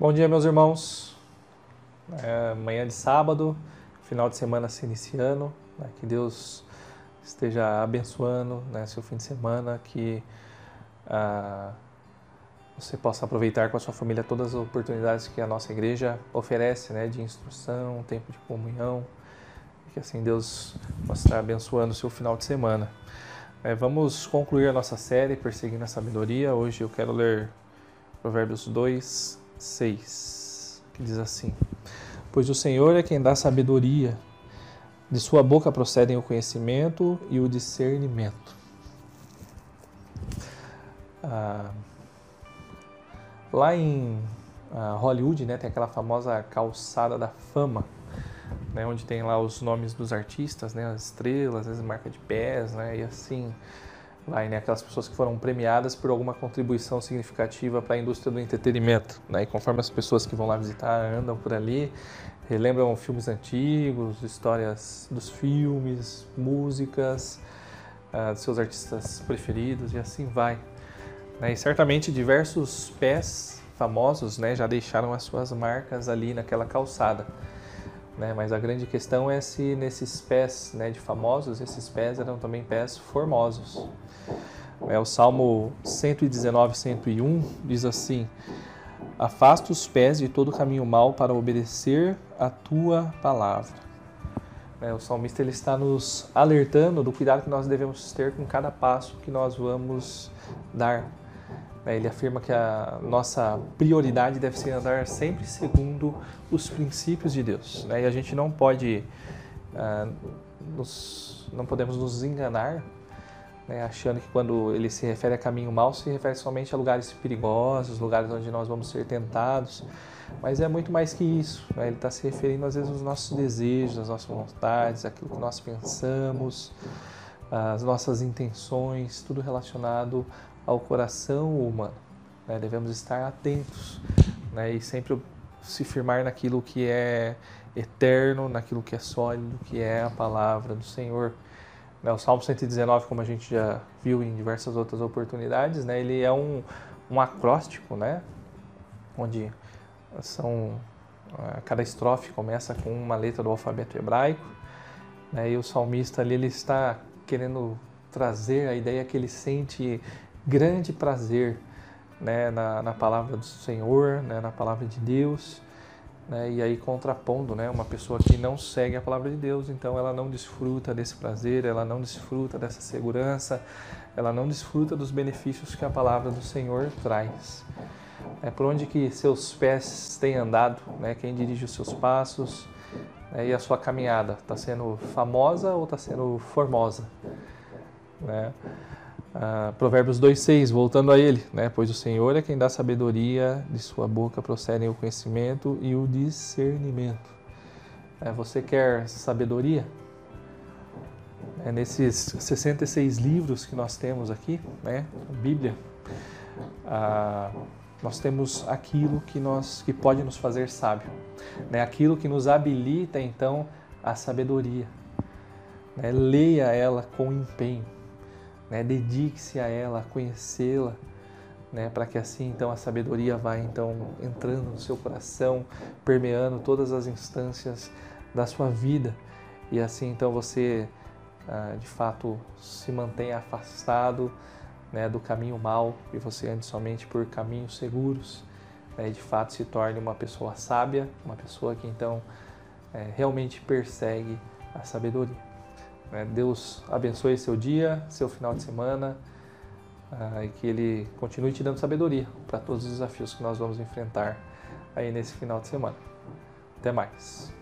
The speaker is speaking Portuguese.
Bom dia, meus irmãos. É, manhã de sábado, final de semana se iniciando. Né? Que Deus esteja abençoando né, seu fim de semana, que ah, você possa aproveitar com a sua família todas as oportunidades que a nossa igreja oferece né, de instrução, tempo de comunhão. Que assim Deus possa estar abençoando o seu final de semana. É, vamos concluir a nossa série Perseguindo a Sabedoria. Hoje eu quero ler Provérbios 2, 6, que diz assim: Pois o Senhor é quem dá sabedoria, de sua boca procedem o conhecimento e o discernimento. Ah, lá em ah, Hollywood, né, tem aquela famosa calçada da fama, né, onde tem lá os nomes dos artistas, né, as estrelas, as marcas de pés, né, e assim vai, né? Aquelas pessoas que foram premiadas por alguma contribuição significativa para a indústria do entretenimento, né? E conforme as pessoas que vão lá visitar andam por ali, relembram filmes antigos, histórias dos filmes, músicas, uh, dos seus artistas preferidos e assim vai. Né? E certamente diversos pés famosos, né, já deixaram as suas marcas ali naquela calçada. Né? Mas a grande questão é se nesses pés né, de famosos, esses pés eram também pés formosos. É, o Salmo 119, 101 diz assim: Afasta os pés de todo caminho mau para obedecer a tua palavra. É, o salmista ele está nos alertando do cuidado que nós devemos ter com cada passo que nós vamos dar ele afirma que a nossa prioridade deve ser andar sempre segundo os princípios de Deus. Né? E a gente não pode, uh, nos, não podemos nos enganar, né, achando que quando ele se refere a caminho mau, se refere somente a lugares perigosos, lugares onde nós vamos ser tentados. Mas é muito mais que isso. Né? Ele está se referindo às vezes aos nossos desejos, às nossas vontades, aquilo que nós pensamos, as nossas intenções, tudo relacionado ao coração humano. Né? Devemos estar atentos né? e sempre se firmar naquilo que é eterno, naquilo que é sólido, que é a palavra do Senhor. Né? O Salmo 119, como a gente já viu em diversas outras oportunidades, né? ele é um, um acróstico, né? onde são cada estrofe começa com uma letra do alfabeto hebraico, né? e o salmista ali ele está querendo trazer a ideia que ele sente grande prazer né, na, na palavra do Senhor, né, na palavra de Deus, né, e aí contrapondo né, uma pessoa que não segue a palavra de Deus, então ela não desfruta desse prazer, ela não desfruta dessa segurança, ela não desfruta dos benefícios que a palavra do Senhor traz. É por onde que seus pés têm andado, né, quem dirige os seus passos né, e a sua caminhada, está sendo famosa ou está sendo formosa? Né? Uh, Provérbios 2,6, voltando a ele, né? Pois o Senhor é quem dá sabedoria, de sua boca procedem o conhecimento e o discernimento. É, você quer sabedoria? É, nesses 66 livros que nós temos aqui, né? Bíblia, uh, nós temos aquilo que, nós, que pode nos fazer sábio, né? aquilo que nos habilita então a sabedoria. Né? Leia ela com empenho né? Dedique-se a ela, a conhecê-la, né? Para que assim então a sabedoria vai então entrando no seu coração, permeando todas as instâncias da sua vida e assim então você ah, de fato se mantenha afastado né, do caminho mal e você ande somente por caminhos seguros né, e de fato se torne uma pessoa sábia, uma pessoa que então é, realmente persegue a sabedoria. Né? Deus abençoe seu dia, seu final de semana uh, e que Ele continue te dando sabedoria para todos os desafios que nós vamos enfrentar aí nesse final de semana. Até mais.